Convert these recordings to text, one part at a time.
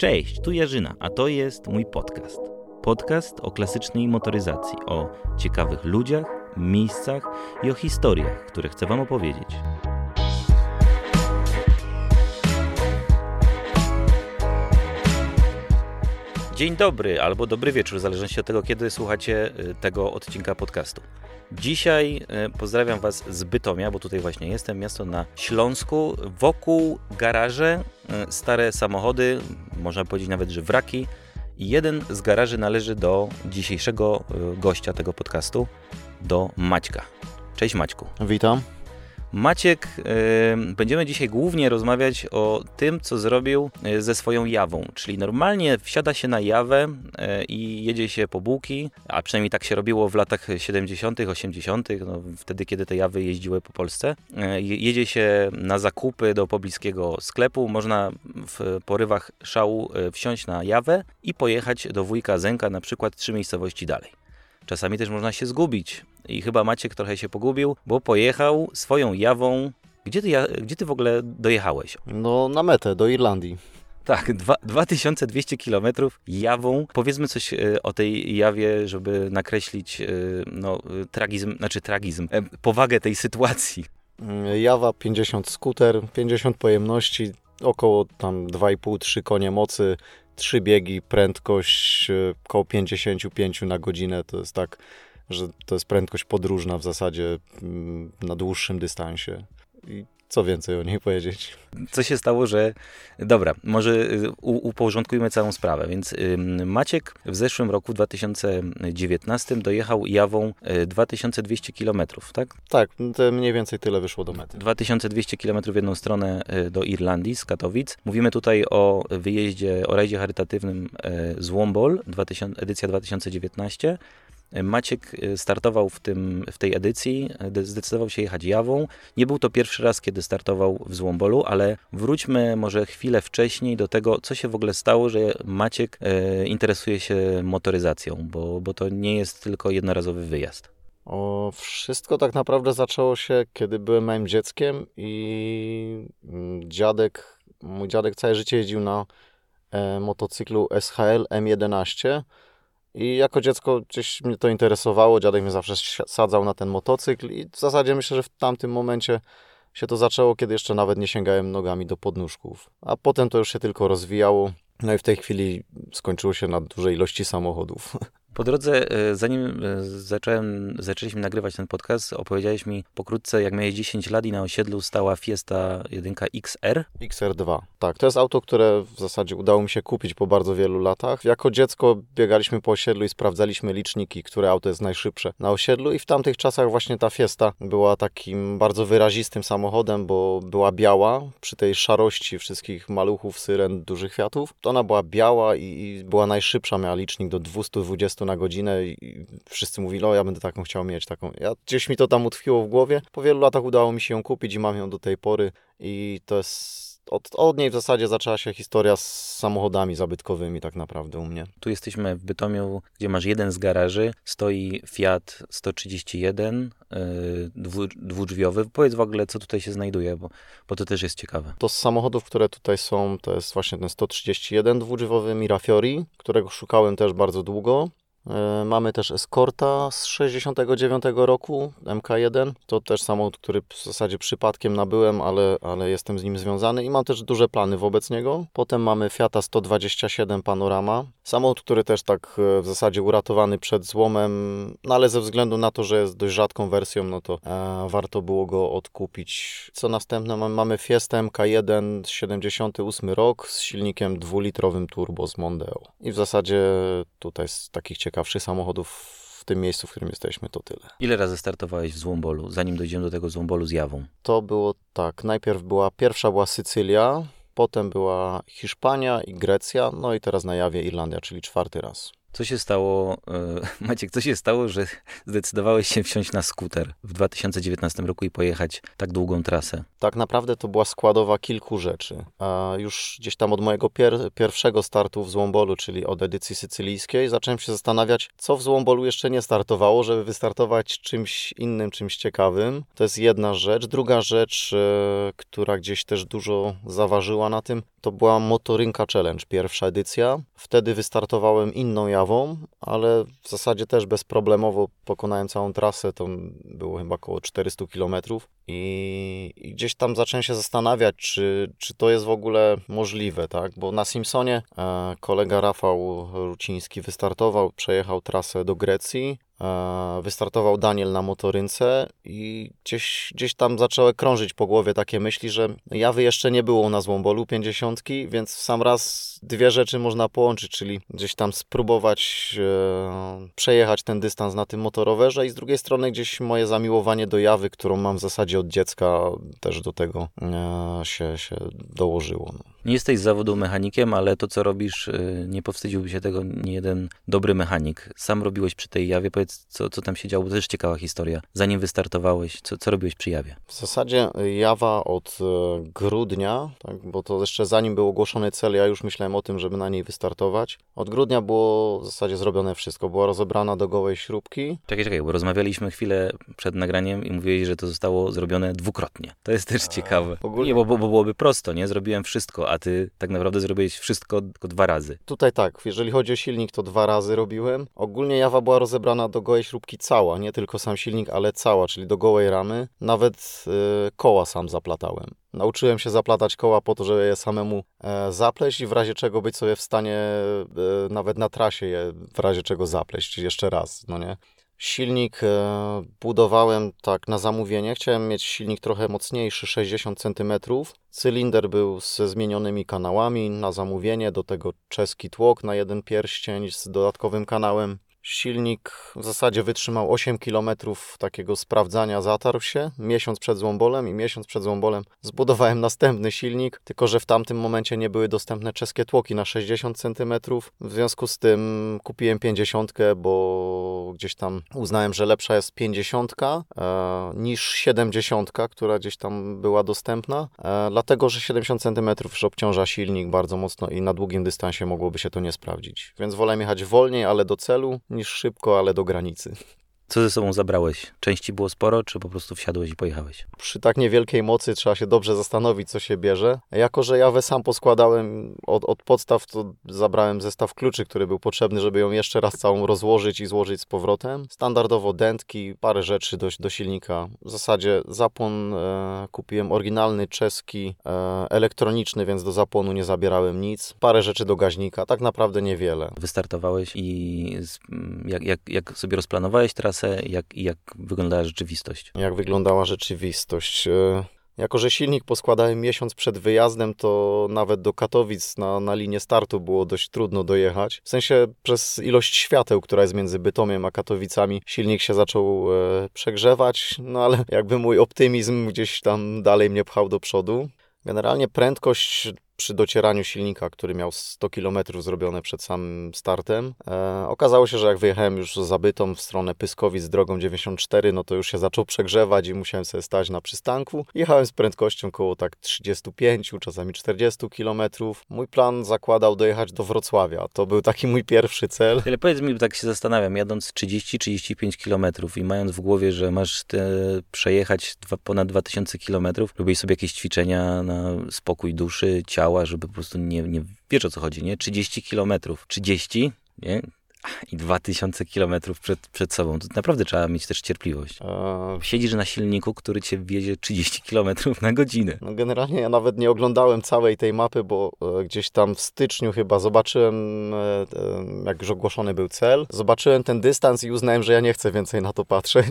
Cześć, tu Jarzyna, a to jest mój podcast. Podcast o klasycznej motoryzacji, o ciekawych ludziach, miejscach i o historiach, które chcę Wam opowiedzieć. Dzień dobry albo dobry wieczór, w zależności od tego, kiedy słuchacie y, tego odcinka podcastu. Dzisiaj y, pozdrawiam Was z Bytomia, bo tutaj właśnie jestem, miasto na Śląsku. Wokół garaże y, stare samochody, można powiedzieć nawet, że wraki. Jeden z garaży należy do dzisiejszego gościa tego podcastu, do Maćka. Cześć Maćku. Witam. Maciek, będziemy dzisiaj głównie rozmawiać o tym, co zrobił y, ze swoją jawą. Czyli normalnie wsiada się na jawę y, i jedzie się po bułki, a przynajmniej tak się robiło w latach 70., 80., no, wtedy, kiedy te jawy jeździły po Polsce. Jedzie się na zakupy do pobliskiego sklepu, można w porywach szału wsiąść na jawę i pojechać do wujka Zenka, na przykład trzy miejscowości dalej. Czasami też można się zgubić. I chyba Maciek trochę się pogubił, bo pojechał swoją jawą. Gdzie ty, gdzie ty w ogóle dojechałeś? No, na metę, do Irlandii. Tak, dwa, 2200 km jawą. Powiedzmy coś e, o tej jawie, żeby nakreślić e, no, tragizm, znaczy tragizm, e, powagę tej sytuacji. Mm, jawa 50 skuter, 50 pojemności, około tam 2,5-3 konie mocy, trzy biegi, prędkość e, około 55 na godzinę. To jest tak, że to jest prędkość podróżna w zasadzie mm, na dłuższym dystansie. I co więcej o niej powiedzieć? Co się stało, że. Dobra, może y, uporządkujmy całą sprawę. Więc Maciek w zeszłym roku, w 2019, dojechał jawą 2200 y, km, tak? Tak, mniej więcej tyle wyszło do mety. 2200 km w jedną stronę y, do Irlandii z Katowic. Mówimy tutaj o wyjeździe, o rajdzie charytatywnym z Wombol, edycja 2019. Maciek e, startował w, tym, w tej edycji, e, zdecydował się jechać jawą. Nie był to pierwszy raz, kiedy startował w Złombolu, ale wróćmy może chwilę wcześniej do tego, co się w ogóle stało, że Maciek e, interesuje się motoryzacją, bo, bo to nie jest tylko jednorazowy wyjazd. O, wszystko tak naprawdę zaczęło się, kiedy byłem małym dzieckiem i mm, dziadek, mój dziadek całe życie jeździł na motocyklu SHL M11 i jako dziecko gdzieś mnie to interesowało, dziadek mnie zawsze sadzał na ten motocykl i w zasadzie myślę, że w tamtym momencie się to zaczęło, kiedy jeszcze nawet nie sięgałem nogami do podnóżków. A potem to już się tylko rozwijało. No i w tej chwili skończyło się na dużej ilości samochodów. Po drodze, e, zanim e, zacząłem, zaczęliśmy nagrywać ten podcast, opowiedziałeś mi pokrótce, jak miałeś 10 lat i na osiedlu stała Fiesta 1 XR. XR2. Tak, to jest auto, które w zasadzie udało mi się kupić po bardzo wielu latach. Jako dziecko biegaliśmy po osiedlu i sprawdzaliśmy liczniki, które auto jest najszybsze na osiedlu i w tamtych czasach właśnie ta Fiesta była takim bardzo wyrazistym samochodem, bo była biała przy tej szarości wszystkich maluchów, syren, dużych kwiatów. To ona była biała i, była najszybsza, miała licznik do 220 na godzinę i wszyscy mówili, o ja będę taką chciał mieć, taką. Ja, gdzieś mi to tam utkwiło w głowie. Po wielu latach udało mi się ją kupić i mam ją do tej pory i to jest od, od, niej w zasadzie zaczęła się historia z samochodami zabytkowymi tak naprawdę u mnie. Tu jesteśmy w Bytomiu, gdzie masz jeden z garaży, stoi Fiat 131 yy, dwu, dwudrzwiowy. Powiedz w ogóle, co tutaj się znajduje, bo, bo to też jest ciekawe. To z samochodów, które tutaj są, to jest właśnie ten 131 dwudrzwiowy Mirafiori, którego szukałem też bardzo długo. E, mamy też Escorta z 69 roku, MK1. To też samochód, który w zasadzie przypadkiem nabyłem, ale, ale jestem z nim związany i mam też duże plany wobec niego. Potem mamy Fiata 127 Panorama. Samochód, który też tak e, w zasadzie uratowany przed złomem, no ale ze względu na to, że jest dość rzadką wersją, no to e, warto było go odkupić. Co następne? Mamy Fiesta MK1 78 rok z silnikiem dwulitrowym turbo z Mondeo. I w zasadzie tutaj z takich ciekawych ciekawszych samochodów w tym miejscu, w którym jesteśmy, to tyle. Ile razy startowałeś w Złombolu, zanim dojdziemy do tego Złombolu z Jawą? To było tak, najpierw była, pierwsza była Sycylia, potem była Hiszpania i Grecja, no i teraz na Jawie Irlandia, czyli czwarty raz. Co się stało, e, Maciek, co się stało, że zdecydowałeś się wsiąść na skuter w 2019 roku i pojechać tak długą trasę? Tak naprawdę to była składowa kilku rzeczy. A już gdzieś tam od mojego pier pierwszego startu w Złombolu, czyli od edycji sycylijskiej, zacząłem się zastanawiać, co w Złombolu jeszcze nie startowało, żeby wystartować czymś innym, czymś ciekawym. To jest jedna rzecz. Druga rzecz, e, która gdzieś też dużo zaważyła na tym, To była Motorynka Challenge, pierwsza edycja. Wtedy wystartowałem inną jawą, ale w zasadzie też bezproblemowo pokonałem całą trasę. To było chyba około 400 km. I, I, gdzieś tam zacząłem się zastanawiać, czy, czy to jest w ogóle możliwe, tak? Bo na Simpsonie e, kolega Rafał Ruciński wystartował, przejechał trasę do Grecji, wystartował Daniel na motorynce i gdzieś, gdzieś tam zaczęły krążyć po głowie takie myśli, że jawy jeszcze nie było na Złombolu 50, więc w sam raz dwie rzeczy można połączyć, czyli gdzieś tam spróbować e, przejechać ten dystans na tym motorowerze i z drugiej strony gdzieś moje zamiłowanie do jawy, którą mam w zasadzie od dziecka, też do tego e, się, się dołożyło. No. Nie jesteś z zawodu mechanikiem, ale to, co robisz, y, nie powstydziłby się tego nie jeden dobry mechanik. Sam robiłeś przy tej jawie, powiedz, co, co tam się działo, bo to też ciekawa historia. Zanim wystartowałeś, co, co robiłeś przy jawie? W zasadzie jawa od e, grudnia, tak, bo to jeszcze zanim był ogłoszony cel, ja już myślałem o tym, żeby na niej wystartować. Od grudnia było w zasadzie zrobione wszystko. Była rozebrana do gołej śrubki. Czekaj, czekaj, bo rozmawialiśmy chwilę przed nagraniem i mówiłeś, że to zostało zrobione dwukrotnie. To jest też ciekawe. Ogólnie... Nie, bo, bo byłoby prosto, nie? Zrobiłem wszystko, a ty tak naprawdę zrobiłeś wszystko tylko dwa razy. Tutaj tak, jeżeli chodzi o silnik, to dwa razy robiłem. Ogólnie jawa była rozebrana do gołej śrubki cała, nie tylko sam silnik, ale cała, czyli do gołej ramy. Nawet yy, koła sam zaplatałem. Nauczyłem się zaplatać koła po to, żeby je samemu e, zapleść i w razie czego być sobie w stanie e, nawet na trasie je w razie czego zapleść jeszcze raz, no nie? Silnik e, budowałem tak na zamówienie. Chciałem mieć silnik trochę mocniejszy, 60 cm. Cylinder był ze zmienionymi kanałami na zamówienie, do tego czeski tłok na jeden pierścień z dodatkowym kanałem. Silnik w zasadzie wytrzymał 8 km takiego sprawdzania, zatarł się miesiąc przed złombolem i miesiąc przed złombolem zbudowałem następny silnik, tylko że w tamtym momencie nie były dostępne czeskie tłoki na 60 cm. W związku z tym kupiłem 50, bo gdzieś tam uznałem, że lepsza jest 50 e, niż 70, która gdzieś tam była dostępna, e, dlatego że 70 cm już obciąża silnik bardzo mocno i na długim dystansie mogłoby się to nie sprawdzić. Więc wolę jechać wolniej, ale do celu niż szybko, ale do granicy. Co ze sobą zabrałeś? Części było sporo, czy po prostu wsiadłeś i pojechałeś? Przy tak niewielkiej mocy trzeba się dobrze zastanowić, co się bierze. Jako, że ja we sam poskładałem od, od podstaw, to zabrałem zestaw kluczy, który był potrzebny, żeby ją jeszcze raz całą rozłożyć i złożyć z powrotem. Standardowo dętki, parę rzeczy do, do silnika. W zasadzie zapłon e, kupiłem oryginalny, czeski, e, elektroniczny, więc do zapłonu nie zabierałem nic. Parę rzeczy do gaźnika, tak naprawdę niewiele. Wystartowałeś i jak, jak, jak sobie rozplanowałeś teraz trasę, jak, jak wyglądała rzeczywistość? Jak wyglądała rzeczywistość? E, jako, że silnik poskładałem miesiąc przed wyjazdem, to nawet do Katowic na, na linię startu było dość trudno dojechać. W sensie przez ilość świateł, która jest między Bytomiem a Katowicami, silnik się zaczął e, przegrzewać, no ale jakby mój optymizm gdzieś tam dalej mnie pchał do przodu. Generalnie prędkość przy docieraniu silnika, który miał 100 km zrobione przed samym startem. E, okazało się, że jak wyjechałem już zabytą w stronę Pyskowic drogą 94, no to już się zaczął przegrzewać i musiałem sobie stać na przystanku. Jechałem z prędkością około tak 35, czasami 40 km. Mój plan zakładał dojechać do Wrocławia. To był taki mój pierwszy cel. Ale powiedz mi, tak się zastanawiam, jadąc 30-35 km i mając w głowie, że masz te, przejechać dwa, ponad 2000 km, robisz sobie jakieś ćwiczenia na spokój duszy, ciała, ciała, żeby po prostu nie, nie wiesz o co chodzi, nie? 30 kilometrów, 30, nie? I 2000 km przed, przed sobą. To naprawdę trzeba mieć też cierpliwość. A... Siedzisz na silniku, który cię wiezie 30 km na godzinę. No generalnie ja nawet nie oglądałem całej tej mapy, bo e, gdzieś tam w styczniu chyba zobaczyłem, e, e, jak już ogłoszony był cel, zobaczyłem ten dystans i uznałem, że ja nie chcę więcej na to patrzeć.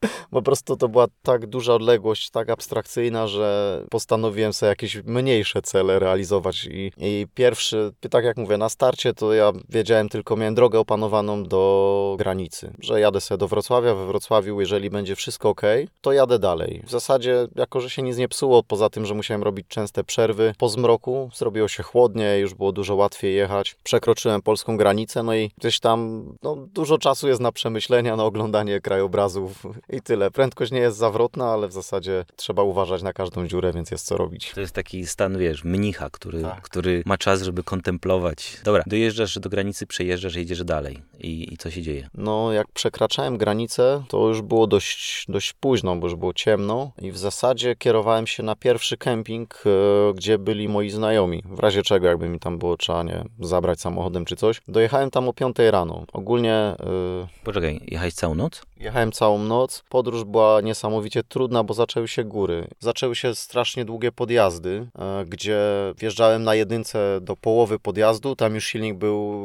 po prostu to była tak duża odległość, tak abstrakcyjna, że postanowiłem sobie jakieś mniejsze cele realizować i, i pierwszy, tak jak mówię, na starcie to ja wiedziałem tylko, miałem drogę opanowaną do granicy, że jadę sobie do Wrocławia, we Wrocławiu, jeżeli będzie wszystko ok, to jadę dalej. W zasadzie, jako że się nic nie psuło, poza tym, że musiałem robić częste przerwy, po zmroku zrobiło się chłodniej, już było dużo łatwiej jechać. Przekroczyłem polską granicę, no i gdzieś tam no, dużo czasu jest na przemyślenia, na oglądanie krajobrazów i tyle. Prędkość nie jest zawrotna, ale w zasadzie trzeba uważać na każdą dziurę, więc jest co robić. To jest taki stan, wiesz, mnicha, który, tak. który ma czas, żeby kontemplować. Dobra, dojeżdżasz do granicy, przejeżdżasz, jedziesz dalej dalej. I, i co się dzieje? No, jak przekraczałem granicę, to już było dość, dość późno, bo już było ciemno i w zasadzie kierowałem się na pierwszy kemping, e, gdzie byli moi znajomi. W razie czego, jakby mi tam było trzeba, nie zabrać samochodem czy coś. Dojechałem tam o 5 rano. Ogólnie... E, Poczekaj, jechałeś całą noc? Jechałem całą noc. Podróż była niesamowicie trudna, bo zaczęły się góry. Zaczęły się strasznie długie podjazdy, e, gdzie wjeżdżałem na jedynce do połowy podjazdu. Tam już silnik był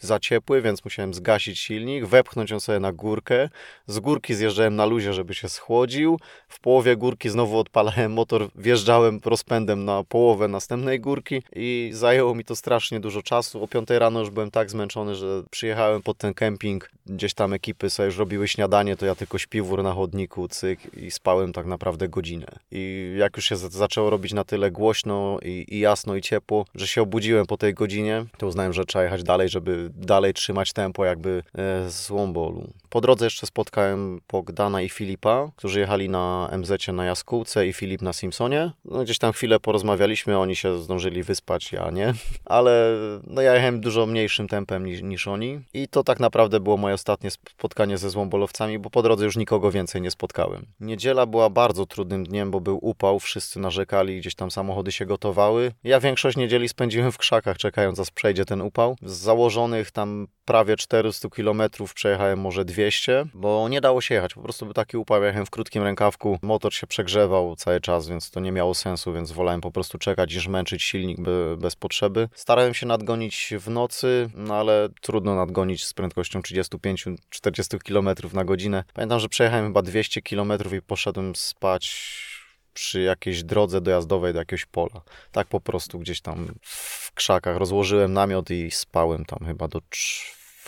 za ciepły, więc musiałem zgasić silnik, wepchnąć ją sobie na górkę. Z górki zjeżdżałem na luzie, żeby się schłodził. W połowie górki znowu odpalałem motor, wjeżdżałem rozpędem na połowę następnej górki i zajęło mi to strasznie dużo czasu. O 5 rano już byłem tak zmęczony, że przyjechałem pod ten kemping. Gdzieś tam ekipy sobie już robiły śniadanie, to ja tylko śpiwór na chodniku, cyk i spałem tak naprawdę godzinę. I jak już się zaczęło robić na tyle głośno i, i jasno i ciepło, że się obudziłem po tej godzinie, to uznałem, że trzeba jechać dalej, żeby dalej trzymać tempo jakby e, z Wombolu. Po drodze jeszcze spotkałem Bogdana i Filipa, którzy jechali na MZ na Jaskółce i Filip na Simpsonie. No, gdzieś tam chwilę porozmawialiśmy, oni się zdążyli wyspać, ja nie. Ale no, ja jechałem dużo mniejszym tempem niż, niż oni. I to tak naprawdę było moje ostatnie spotkanie ze złombolowcami, bo po drodze już nikogo więcej nie spotkałem. Niedziela była bardzo trudnym dniem, bo był upał, wszyscy narzekali, gdzieś tam samochody się gotowały. Ja większość niedzieli spędziłem w krzakach, czekając aż przejdzie ten upał. Z założonych tam prawie 400 km przejechałem może 200, bo nie dało się jechać. Po prostu był taki upał, jechałem w krótkim rękawku, motor się przegrzewał cały czas, więc to nie miało sensu, więc wolałem po prostu czekać niż męczyć silnik bez potrzeby. Starałem się nadgonić w nocy, no ale trudno nadgonić z prędkością 35-40 km na godzinę. Pamiętam, że przejechałem chyba 200 km i poszedłem spać przy jakiejś drodze dojazdowej do jakiegoś pola. Tak po prostu gdzieś tam w krzakach rozłożyłem namiot i spałem tam chyba do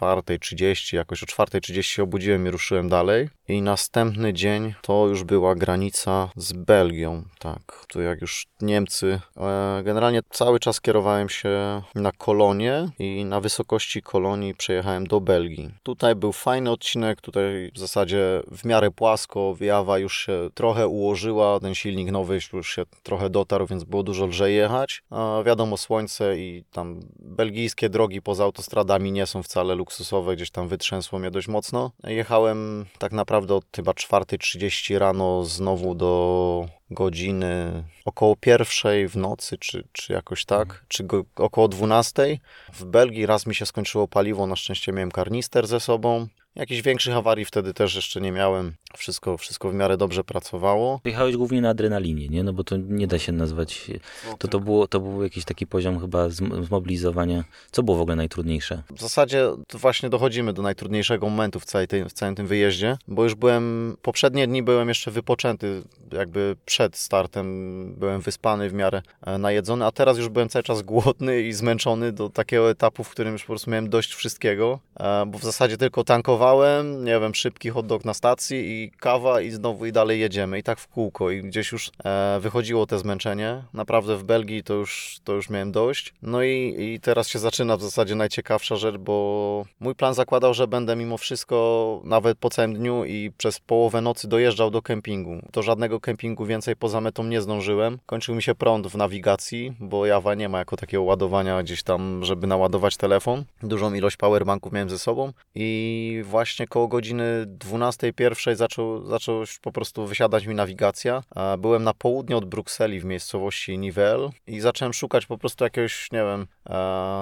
4.30, jakoś o 4.30 się obudziłem i ruszyłem dalej. I następny dzień to już była granica z Belgią, tak. Tu jak już Niemcy. E, generalnie cały czas kierowałem się na kolonie i na wysokości kolonii przejechałem do Belgii. Tutaj był fajny odcinek, tutaj w zasadzie w miarę płasko, Jawa już się trochę ułożyła, ten silnik nowy już się trochę dotarł, więc było dużo lżej jechać. A wiadomo, słońce i tam belgijskie drogi poza autostradami nie są wcale luksusowe, gdzieś tam wytrzęsło mnie dość mocno. Jechałem tak naprawdę od chyba 4.30 rano znowu do godziny około pierwszej w nocy, czy, czy jakoś tak, mhm. czy go, około 12. W Belgii raz mi się skończyło paliwo, na szczęście miałem karnister ze sobą. Jakichś większych awarii wtedy też jeszcze nie miałem. Wszystko, wszystko w miarę dobrze pracowało. Jechałeś głównie na adrenalinie, nie? No bo to nie da się nazwać. No to, to, tak. było, to był jakiś taki poziom chyba zmobilizowania. Co było w ogóle najtrudniejsze? W zasadzie właśnie dochodzimy do najtrudniejszego momentu w, całej tej, w całym tym wyjeździe, bo już byłem, poprzednie dni byłem jeszcze wypoczęty, jakby przed startem byłem wyspany w miarę e, najedzony, a teraz już byłem cały czas głodny i zmęczony do takiego etapu, w którym już po prostu miałem dość wszystkiego, e, bo w zasadzie tylko tankowałem tankowałem, nie wiem, szybki hot dog na stacji i kawa i znowu i dalej jedziemy i tak w kółko i gdzieś już e, wychodziło te zmęczenie. Naprawdę w Belgii to już, to już miałem dość. No i, i teraz się zaczyna w zasadzie najciekawsza rzecz, bo mój plan zakładał, że będę mimo wszystko nawet po całym dniu i przez połowę nocy dojeżdżał do kempingu. Do żadnego kempingu więcej poza metą nie zdążyłem. Kończył mi się prąd w nawigacji, bo Java nie ma jako takiego ładowania gdzieś tam, żeby naładować telefon. Dużą ilość powerbanków miałem ze sobą i właśnie koło godziny 12.01 zaczął, zaczął po prostu wysiadać mi nawigacja. Byłem na południe od Brukseli w miejscowości Nivelles i zacząłem szukać po prostu jakiegoś, nie wiem,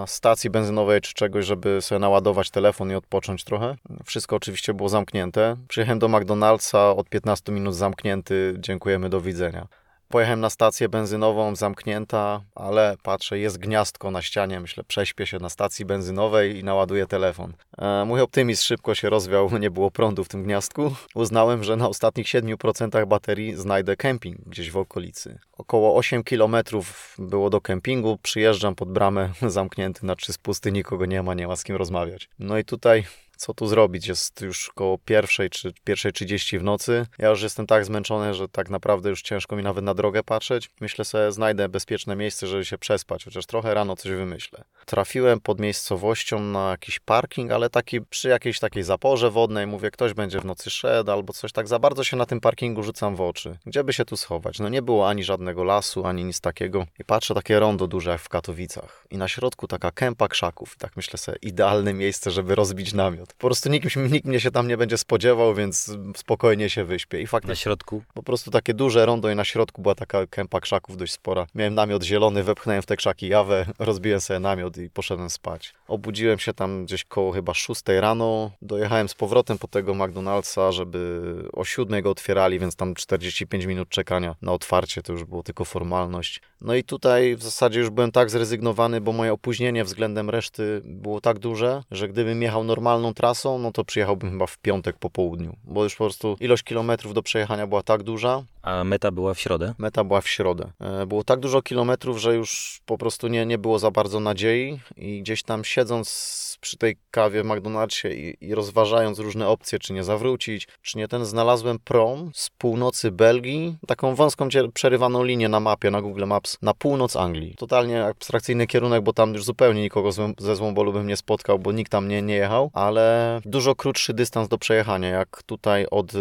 stacji benzynowej czy czegoś, żeby sobie naładować telefon i odpocząć trochę. Wszystko oczywiście było zamknięte. Przyjechałem do McDonald'sa, od 15 minut zamknięty, dziękujemy, do widzenia. Pojechałem na stację benzynową, zamknięta, ale patrzę, jest gniazdko na ścianie. Myślę, prześpię się na stacji benzynowej i naładuję telefon. E, mój optymizm szybko się rozwiał, nie było prądu w tym gniazdku. Uznałem, że na ostatnich 7% baterii znajdę kemping gdzieś w okolicy. Około 8 km było do kempingu, przyjeżdżam pod bramę, zamknięty na trzy spusty, nikogo nie ma, nie ma z kim rozmawiać. No i tutaj co tu zrobić? Jest już koło pierwszej czy pierwszej 30 w nocy. Ja już jestem tak zmęczony, że tak naprawdę już ciężko mi nawet na drogę patrzeć. Myślę sobie, znajdę bezpieczne miejsce, żeby się przespać, chociaż trochę rano coś wymyślę. Trafiłem pod miejscowością na jakiś parking, ale taki przy jakiejś takiej zaporze wodnej. Mówię, ktoś będzie w nocy szedł albo coś tak. Za bardzo się na tym parkingu rzucam w oczy. Gdzie by się tu schować? No nie było ani żadnego lasu, ani nic takiego. I patrzę, takie rondo duże jak w Katowicach. I na środku taka kępa krzaków. Tak myślę sobie, idealne miejsce, żeby rozbić namiot. Po prostu nikt, nikt mnie się tam nie będzie spodziewał, więc spokojnie się wyśpię. I faktycznie Na środku? po prostu takie duże rondo i na środku była taka kępa krzaków dość spora. Miałem namiot zielony, wepchnąłem w te krzaki jawę, rozbiłem sobie namiot i poszedłem spać. Obudziłem się tam gdzieś koło chyba 6 rano, dojechałem z powrotem po tego McDonald'sa, żeby o 7 go otwierali, więc tam 45 minut czekania na otwarcie, to już było tylko formalność. No i tutaj w zasadzie już byłem tak zrezygnowany, bo moje opóźnienie względem reszty było tak duże, że gdybym jechał normalną trasą, no to przyjechałbym chyba w piątek po południu, bo już po prostu ilość kilometrów do przejechania była tak duża, A meta była w środę? Meta była w środę. E, Było tak dużo kilometrów, że już po prostu nie, nie było za bardzo nadziei i gdzieś tam siedząc przy tej kawie w McDonald'sie i, i rozważając różne opcje, czy nie zawrócić, czy nie ten, znalazłem prom z północy Belgii, taką wąską, przerywaną linię na mapie, na Google Maps, na północ Anglii. Totalnie abstrakcyjny kierunek, bo tam już zupełnie nikogo z- ze Złombolu bym nie spotkał, bo nikt tam nie, nie jechał, ale dużo krótszy dystans do przejechania, jak tutaj od y,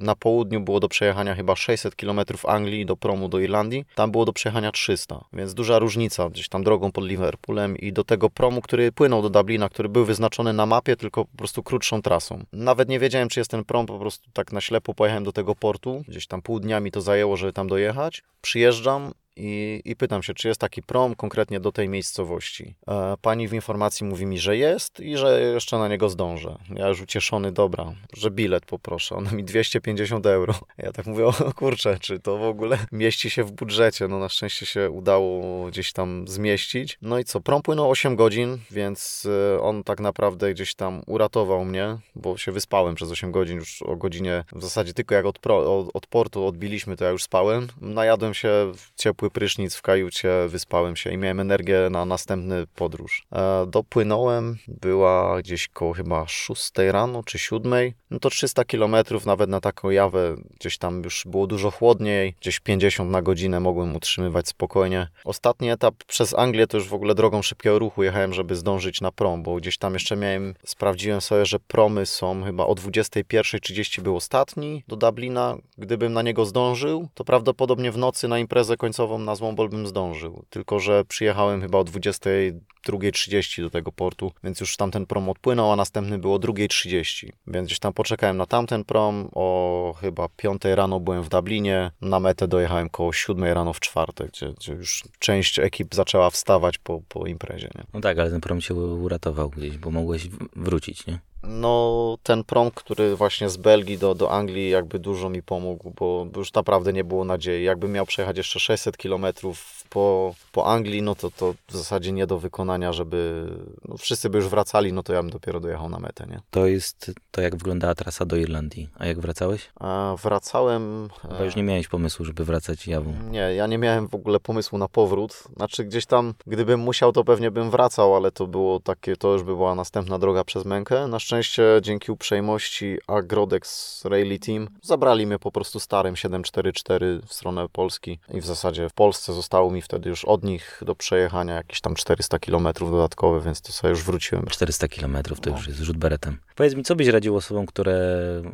na południu było do przejechania chyba 600 km Anglii do promu do Irlandii, tam było do przejechania 300, więc duża różnica gdzieś tam drogą pod Liverpoolem i do tego promu, który płynął do Dublina, który był wyznaczony na mapie, tylko po prostu krótszą trasą. Nawet nie wiedziałem, czy jest ten prom, po prostu tak na ślepo pojechałem do tego portu, gdzieś tam pół dnia mi to zajęło, żeby tam dojechać. Przyjeżdżam i, i pytam się, czy jest taki prom konkretnie do tej miejscowości. E, pani w informacji mówi mi, że jest i że jeszcze na niego zdążę. Ja już ucieszony, dobra, że bilet poproszę. Ona mi 250 euro. Ja tak mówię, o kurczę, czy to w ogóle mieści się w budżecie? No na szczęście się udało gdzieś tam zmieścić. No i co, prom płynął 8 godzin, więc e, on tak naprawdę gdzieś tam uratował mnie, bo się wyspałem przez 8 godzin, już o godzinie w zasadzie tylko jak od, pro, od, od portu odbiliśmy, to ja już spałem. Najadłem się w ciepły prysznic w kajucie, wyspałem się i miałem energię na następny podróż. E, dopłynąłem, była gdzieś koło chyba 6 rano czy 7. No to 300 kilometrów nawet na taką jawę, gdzieś tam już było dużo chłodniej, gdzieś 50 na godzinę mogłem utrzymywać spokojnie. Ostatni etap przez Anglię to już w ogóle drogą szybkiego ruchu jechałem, żeby zdążyć na prom, bo gdzieś tam jeszcze miałem, sprawdziłem sobie, że promy są chyba o 21.30 był ostatni do Dublina. Gdybym na niego zdążył, to prawdopodobnie w nocy na imprezę końcową na Złombol bym zdążył. Tylko, że przyjechałem chyba o 22.30 do tego portu, więc już tamten prom odpłynął, a następny było o 2.30. Więc gdzieś tam poczekałem na tamten prom. O chyba 5 rano byłem w Dublinie. Na metę dojechałem koło 7 rano w czwartek, gdzie, gdzie już część ekip zaczęła wstawać po, po imprezie. Nie? No tak, ale ten prom cię uratował gdzieś, bo mogłeś wrócić, nie? No, ten prom, który właśnie z Belgii do, do Anglii jakby dużo mi pomógł, bo już naprawdę nie było nadziei. Jakbym miał przejechać jeszcze 600 kilometrów po, po Anglii, no to to w zasadzie nie do wykonania, żeby... No, wszyscy by już wracali, no to ja bym dopiero dojechał na metę, nie? To jest to, jak wyglądała trasa do Irlandii. A jak wracałeś? A wracałem... Chyba już nie miałeś pomysłu, żeby wracać jawą. Nie, ja nie miałem w ogóle pomysłu na powrót. Znaczy gdzieś tam, gdybym musiał, to pewnie bym wracał, ale to było takie, to już by była następna droga przez mękę. Na szczęście dzięki uprzejmości Agrodex Rally Team zabrali mnie po prostu starym 744 w stronę Polski i w zasadzie w Polsce zostało mi wtedy już od nich do przejechania jakieś tam 400 km dodatkowe, więc to sobie już wróciłem. 400 kilometrów to No. już jest rzut beretem. Powiedz mi, co byś radził osobom, które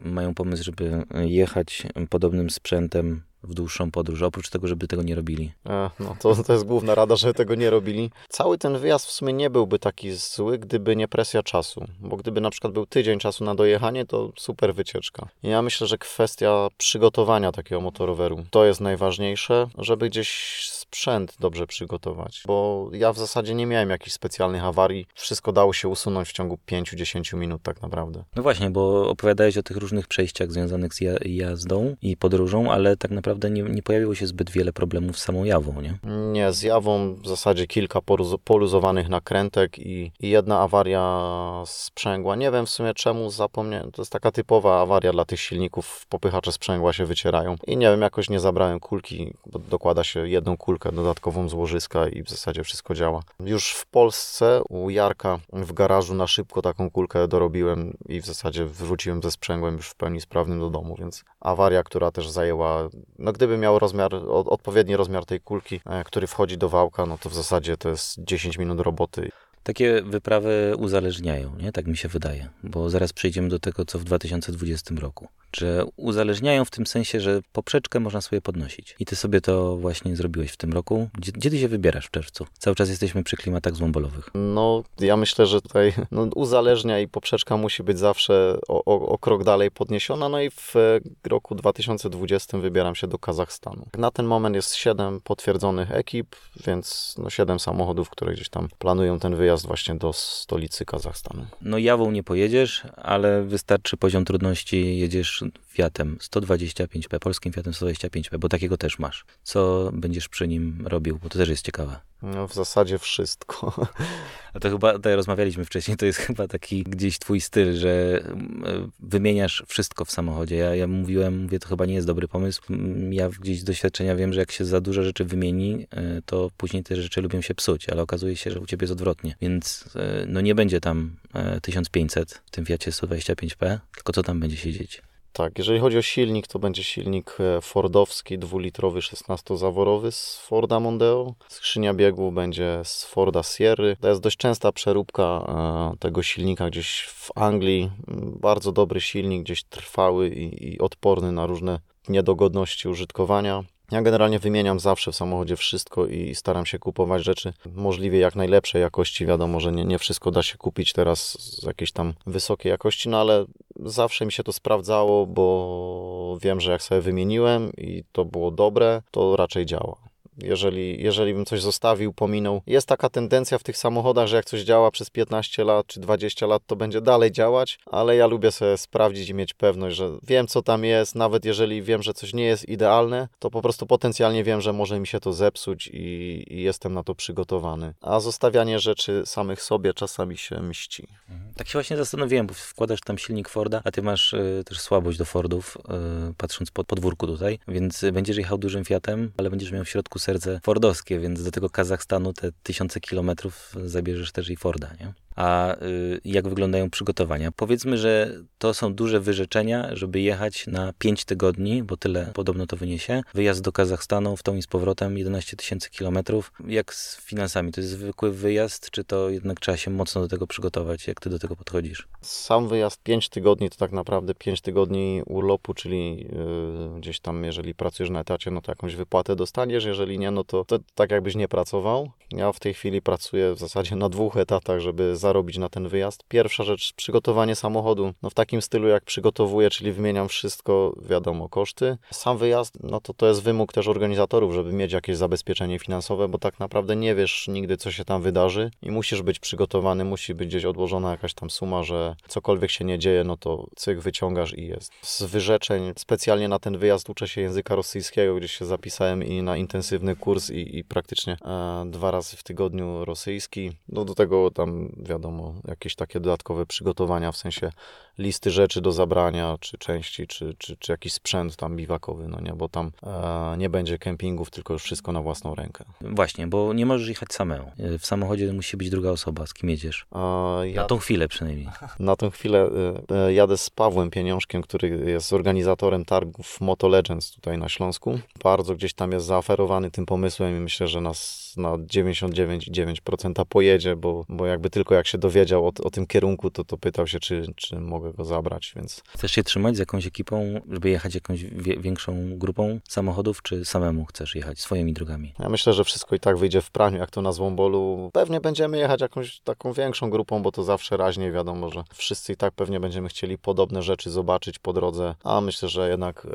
mają pomysł, żeby jechać podobnym sprzętem w dłuższą podróż, oprócz tego, żeby tego nie robili? E, No, to, to jest główna rada, żeby tego nie robili. Cały ten wyjazd w sumie nie byłby taki zły, gdyby nie presja czasu. Bo gdyby na przykład był tydzień czasu na dojechanie, to super wycieczka. Ja myślę, że kwestia przygotowania takiego motoroweru to jest najważniejsze, żeby gdzieś sprzęt dobrze przygotować. Bo ja w zasadzie nie miałem jakichś specjalnych awarii. Wszystko dało się usunąć w ciągu 5-10 minut tak naprawdę. No właśnie, bo opowiadałeś o tych różnych przejściach związanych z ja- jazdą i podróżą, ale tak naprawdę nie, nie pojawiło się zbyt wiele problemów z samą jawą, nie? Nie, z jawą w zasadzie kilka poruz- poluzowanych nakrętek i, i jedna awaria sprzęgła. Nie wiem w sumie czemu zapomniałem. To jest taka typowa awaria dla tych silników. Popychacze sprzęgła się wycierają. I nie wiem, jakoś nie zabrałem kulki, bo dokłada się jedną kulkę dodatkową z łożyska i w zasadzie wszystko działa. Już w Polsce u Jarka w garażu na szybko taką kulkę dorobiłem i w zasadzie wróciłem ze sprzęgłem już w pełni sprawnym do domu, więc awaria, która też zajęła, no gdyby miał rozmiar, odpowiedni rozmiar tej kulki, e, który wchodzi do wałka, no to w zasadzie to jest 10 minut roboty. Takie wyprawy uzależniają, nie? Tak mi się wydaje, bo zaraz przejdziemy do tego, co w 2020 roku. Że uzależniają w tym sensie, że poprzeczkę można sobie podnosić. I ty sobie to właśnie zrobiłeś w tym roku. Gdzie, gdzie ty się wybierasz w czerwcu? Cały czas jesteśmy przy klimatach złombolowych. No, ja myślę, że tutaj no, uzależnia i poprzeczka musi być zawsze o, o, o krok dalej podniesiona. No i w roku 2020 wybieram się do Kazachstanu. Na ten moment jest 7 potwierdzonych ekip, więc no, 7 samochodów, które gdzieś tam planują ten wyjazd właśnie do stolicy Kazachstanu. No jawą nie pojedziesz, ale wystarczy poziom trudności, jedziesz Fiatem 125p, polskim Fiatem 125p, bo takiego też masz. Co będziesz przy nim robił, bo to też jest ciekawe. No, w zasadzie wszystko. A to chyba, tutaj rozmawialiśmy wcześniej, to jest chyba taki gdzieś twój styl, że mm, wymieniasz wszystko w samochodzie. Ja, ja mówiłem, mówię, to chyba nie jest dobry pomysł. Mm, Ja gdzieś z doświadczenia wiem, że jak się za dużo rzeczy wymieni, y, to później te rzeczy lubią się psuć, ale okazuje się, że u ciebie jest odwrotnie. Więc y, no nie będzie tam y, 1500 w tym Fiacie 125p, tylko co tam będzie siedzieć? Tak, jeżeli chodzi o silnik, to będzie silnik e, Fordowski, dwulitrowy, 16-zaworowy z Forda Mondeo. Skrzynia biegu będzie z Forda Sierry. To jest dość częsta przeróbka e, tego silnika gdzieś w Anglii. Bardzo dobry silnik, gdzieś trwały i, i odporny na różne niedogodności użytkowania. Ja generalnie wymieniam zawsze w samochodzie wszystko i staram się kupować rzeczy możliwie jak najlepszej jakości. Wiadomo, że nie, nie wszystko da się kupić teraz z jakiejś tam wysokiej jakości, no ale zawsze mi się to sprawdzało, bo wiem, że jak sobie wymieniłem i to było dobre, to raczej działa. Jeżeli, jeżeli bym coś zostawił, pominął. Jest taka tendencja w tych samochodach, że jak coś działa przez 15 lat czy 20 lat, to będzie dalej działać, ale ja lubię sobie sprawdzić i mieć pewność, że wiem, co tam jest. Nawet jeżeli wiem, że coś nie jest idealne, to po prostu potencjalnie wiem, że może mi się to zepsuć i, i jestem na to przygotowany. A zostawianie rzeczy samych sobie czasami się mści. Tak się właśnie zastanowiłem, bo wkładasz tam silnik Forda, a ty masz y, też słabość do Fordów, y, patrząc po podwórku tutaj, więc będziesz jechał dużym Fiatem, ale będziesz miał w środku serce fordowskie, więc do tego Kazachstanu te tysiące kilometrów zabierzesz też i Forda, nie? A y, jak wyglądają przygotowania? Powiedzmy, że to są duże wyrzeczenia, żeby jechać na 5 tygodni, bo tyle podobno to wyniesie. Wyjazd do Kazachstanu w tą i z powrotem 11 tysięcy kilometrów. Jak z finansami? To jest zwykły wyjazd, czy to jednak trzeba się mocno do tego przygotować? Jak ty do tego podchodzisz? Sam wyjazd 5 tygodni to tak naprawdę 5 tygodni urlopu, czyli yy, gdzieś tam, jeżeli pracujesz na etacie, no to jakąś wypłatę dostaniesz, jeżeli nie, no to, to tak jakbyś nie pracował. Ja w tej chwili pracuję w zasadzie na dwóch etatach, żeby zarobić na ten wyjazd. Pierwsza rzecz, przygotowanie samochodu. No w takim stylu jak przygotowuję, czyli wymieniam wszystko, wiadomo, koszty. Sam wyjazd, no to to jest wymóg też organizatorów, żeby mieć jakieś zabezpieczenie finansowe, bo tak naprawdę nie wiesz nigdy, co się tam wydarzy i musisz być przygotowany, musi być gdzieś odłożona jakaś tam suma, że cokolwiek się nie dzieje, no to cyk wyciągasz i jest. Z wyrzeczeń specjalnie na ten wyjazd uczę się języka rosyjskiego, gdzieś się zapisałem i na intensywny kurs i, i praktycznie e, dwa razy w tygodniu rosyjski. No do tego tam wiadomo, jakieś takie dodatkowe przygotowania, w sensie listy rzeczy do zabrania, czy części, czy, czy, czy jakiś sprzęt tam biwakowy, no nie, bo tam e, nie będzie kempingów, tylko już wszystko na własną rękę. Właśnie, bo nie możesz jechać samemu. W samochodzie musi być druga osoba, z kim jedziesz. E, ja Na tą chwilę przynajmniej. na tą chwilę e, e, jadę z Pawłem Pieniążkiem, który jest organizatorem targów Moto Legends tutaj na Śląsku. Bardzo gdzieś tam jest zaoferowany tym pomysłem i myślę, że nas na 99,9% pojedzie, bo, bo jakby tylko jak się dowiedział o, o tym kierunku, to, to pytał się, czy, czy mogę go zabrać, więc Chcesz się trzymać z jakąś ekipą, żeby jechać jakąś większą grupą samochodów, czy samemu chcesz jechać swoimi drogami? Ja myślę, że wszystko i tak wyjdzie w praniu, jak to na Złombolu. Pewnie będziemy jechać jakąś taką większą grupą, bo to zawsze raźniej wiadomo, że wszyscy i tak pewnie będziemy chcieli podobne rzeczy zobaczyć po drodze, a myślę, że jednak e,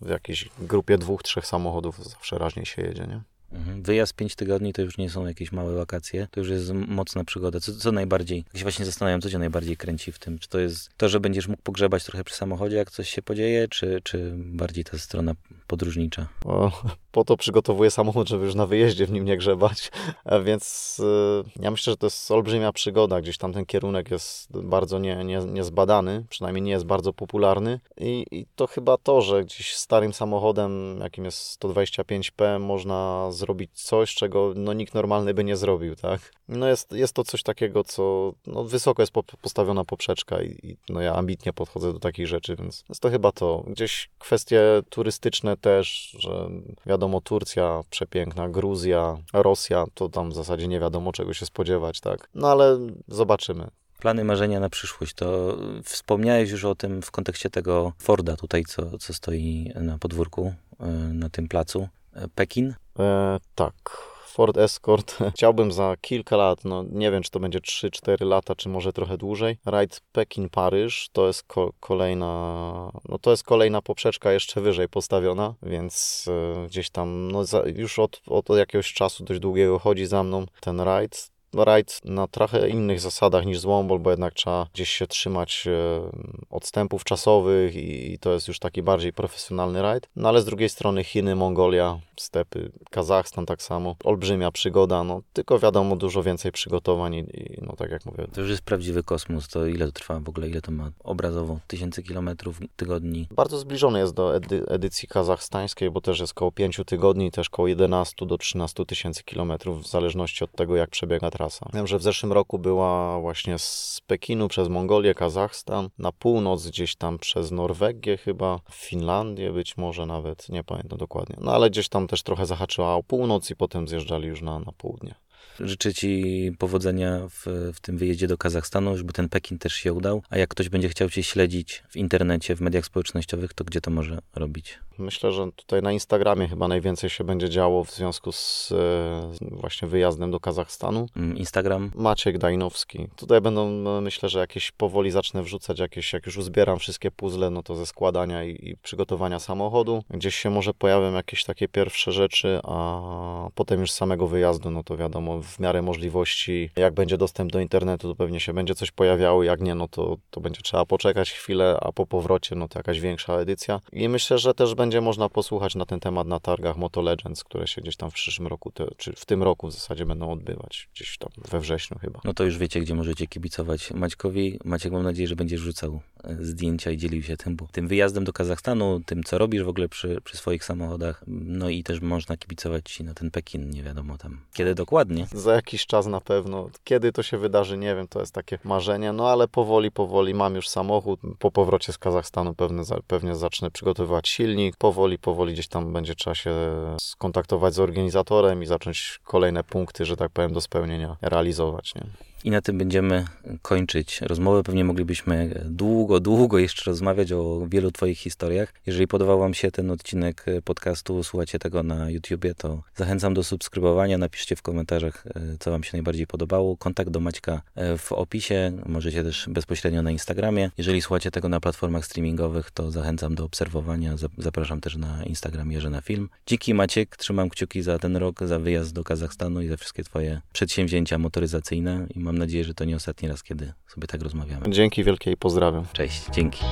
w jakiejś grupie dwóch, trzech samochodów zawsze raźniej się jedzie, nie? Mhm. Wyjazd 5 tygodni to już nie są jakieś małe wakacje, to już jest mocna przygoda. Co, co najbardziej, tak się właśnie zastanawiam, co cię najbardziej kręci w tym? Czy to jest to, że będziesz mógł pogrzebać trochę przy samochodzie, jak coś się podzieje, czy, czy bardziej ta strona podróżnicza? O, po to przygotowuję samochód, żeby już na wyjeździe w nim nie grzebać, więc y, ja myślę, że to jest olbrzymia przygoda. Gdzieś tam ten kierunek jest bardzo nie, nie, niezbadany, przynajmniej nie jest bardzo popularny I, i to chyba to, że gdzieś starym samochodem, jakim jest 125p, można zrobić coś, czego no, nikt normalny by nie zrobił, tak? No jest, jest to coś takiego, co no, wysoko jest po, postawiona poprzeczka i, i no, ja ambitnie podchodzę do takich rzeczy, więc jest to chyba to. Gdzieś kwestie turystyczne też, że wiadomo, Turcja przepiękna, Gruzja, Rosja, to tam w zasadzie nie wiadomo czego się spodziewać, tak? No ale zobaczymy. Plany, marzenia na przyszłość. To wspomniałeś już o tym w kontekście tego Forda tutaj, co, co stoi na podwórku, e, na tym placu. Pekin? E, tak. Ford Escort chciałbym za kilka lat, no nie wiem czy to będzie 3-4 lata, czy może trochę dłużej. Rajd Pekin-Paryż to jest ko kolejna, no to jest kolejna poprzeczka jeszcze wyżej postawiona, więc e, gdzieś tam no za, już od, od jakiegoś czasu dość długiego chodzi za mną ten rajd rajd na trochę innych zasadach niż Złombol, bo jednak trzeba gdzieś się trzymać e, odstępów czasowych i to jest już taki bardziej profesjonalny rajd. No ale z drugiej strony Chiny, Mongolia, stepy, Kazachstan tak samo. Olbrzymia przygoda, no tylko wiadomo dużo więcej przygotowań i, i no tak jak mówię. To już jest prawdziwy kosmos, to ile to trwa w ogóle, ile to ma obrazowo? Tysięcy kilometrów, tygodni? Bardzo zbliżony jest do edy edycji kazachstańskiej, bo też jest około 5 tygodni, też około 11 do 13 tysięcy kilometrów, w zależności od tego jak przebiega trasa. Wiem, że w zeszłym roku była właśnie z Pekinu przez Mongolię, Kazachstan, na północ gdzieś tam przez Norwegię chyba, Finlandię być może nawet, nie pamiętam dokładnie. No ale gdzieś tam też trochę zahaczyła o północ i potem zjeżdżali już na, na południe. Życzę Ci powodzenia w, w tym wyjeździe do Kazachstanu, żeby ten Pekin też się udał. A jak ktoś będzie chciał Cię śledzić w internecie, w mediach społecznościowych, to gdzie to może robić? Myślę, że tutaj na Instagramie chyba najwięcej się będzie działo w związku z właśnie wyjazdem do Kazachstanu. Mm, Instagram? Maciek Dajnowski. Tutaj będą, no, myślę, że jakieś powoli zacznę wrzucać jakieś, jak już uzbieram wszystkie puzzle, no to ze składania i, i przygotowania samochodu. Gdzieś się może pojawią jakieś takie pierwsze rzeczy, a potem już samego wyjazdu, no to wiadomo, w miarę możliwości, jak będzie dostęp do internetu, to pewnie się będzie coś pojawiało, jak nie, no to, to będzie trzeba poczekać chwilę, a po powrocie, no to jakaś większa edycja. I myślę, że też będzie można posłuchać na ten temat na targach Moto Legends, które się gdzieś tam w przyszłym roku, te, czy w tym roku w zasadzie będą odbywać, gdzieś tam we wrześniu chyba. No to już wiecie, gdzie możecie kibicować Maćkowi. Maciek, mam nadzieję, że będziesz rzucał e, zdjęcia i dzielił się tym, bo tym wyjazdem do Kazachstanu, tym, co robisz w ogóle przy, przy swoich samochodach, no i też można kibicować ci na ten Pekin, nie wiadomo tam kiedy dokładnie za jakiś czas na pewno. Kiedy to się wydarzy, nie wiem, to jest takie marzenie, no ale powoli, powoli mam już samochód. Po powrocie z Kazachstanu pewnie, pewnie zacznę przygotowywać silnik. Powoli, powoli gdzieś tam będzie trzeba się skontaktować z organizatorem i zacząć kolejne punkty, że tak powiem, do spełnienia realizować, nie? I na tym będziemy kończyć rozmowę. Pewnie moglibyśmy długo, długo jeszcze rozmawiać o wielu Twoich historiach. Jeżeli podobał Wam się ten odcinek podcastu, słuchacie tego na YouTubie, to zachęcam do subskrybowania. Napiszcie w komentarzach, co Wam się najbardziej podobało. Kontakt do Maćka w opisie. Możecie też bezpośrednio na Instagramie. Jeżeli słuchacie tego na platformach streamingowych, to zachęcam do obserwowania. Zapraszam też na Instagram Jerzy film. Dzięki Maciek, trzymam kciuki za ten rok, za wyjazd do Kazachstanu i za wszystkie Twoje przedsięwzięcia motoryzacyjne. I mam nadzieję, że to nie ostatni raz, kiedy sobie tak rozmawiamy. Dzięki wielkie i pozdrawiam. Cześć, dzięki.